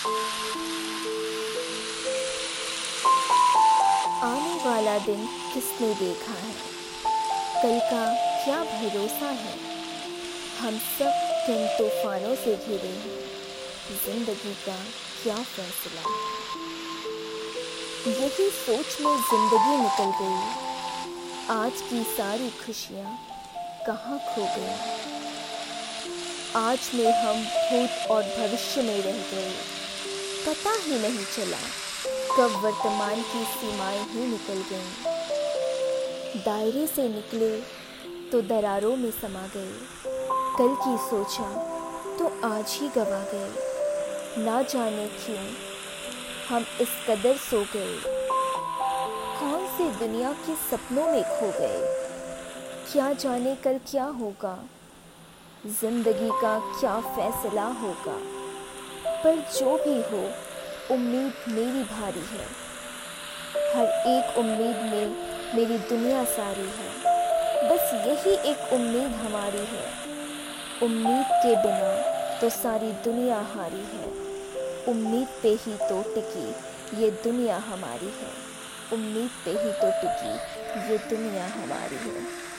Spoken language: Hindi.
आने वाला दिन किसने देखा है? कल का क्या भरोसा है? हम सब किन तूफानों से घिरे हैं? ज़िंदगी का क्या फैसला? यही सोच में ज़िंदगी निकल गई। आज की सारी खुशियाँ कहाँ खो गई? आज में हम भूत और भविष्य में रह गए। पता ही नहीं चला कब वर्तमान की सीमाएँ ही निकल गईं। दायरे से निकले तो दरारों में समा गए कल की सोचा तो आज ही गवा गए ना जाने क्यों हम इस कदर सो गए। कौन से दुनिया के सपनों में खो गए? क्या जाने कल क्या होगा? ज़िंदगी का क्या फैसला होगा? पर जो भी हो, उम्मीद मेरी भारी है। हर एक उम्मीद में मेरी दुनिया सारी है। बस यही एक उम्मीद हमारी है। उम्मीद के बिना तो सारी दुनिया हारी है। उम्मीद पे ही तो टिकी ये दुनिया हमारी है। उम्मीद पे ही तो टिकी ये दुनिया हमारी है।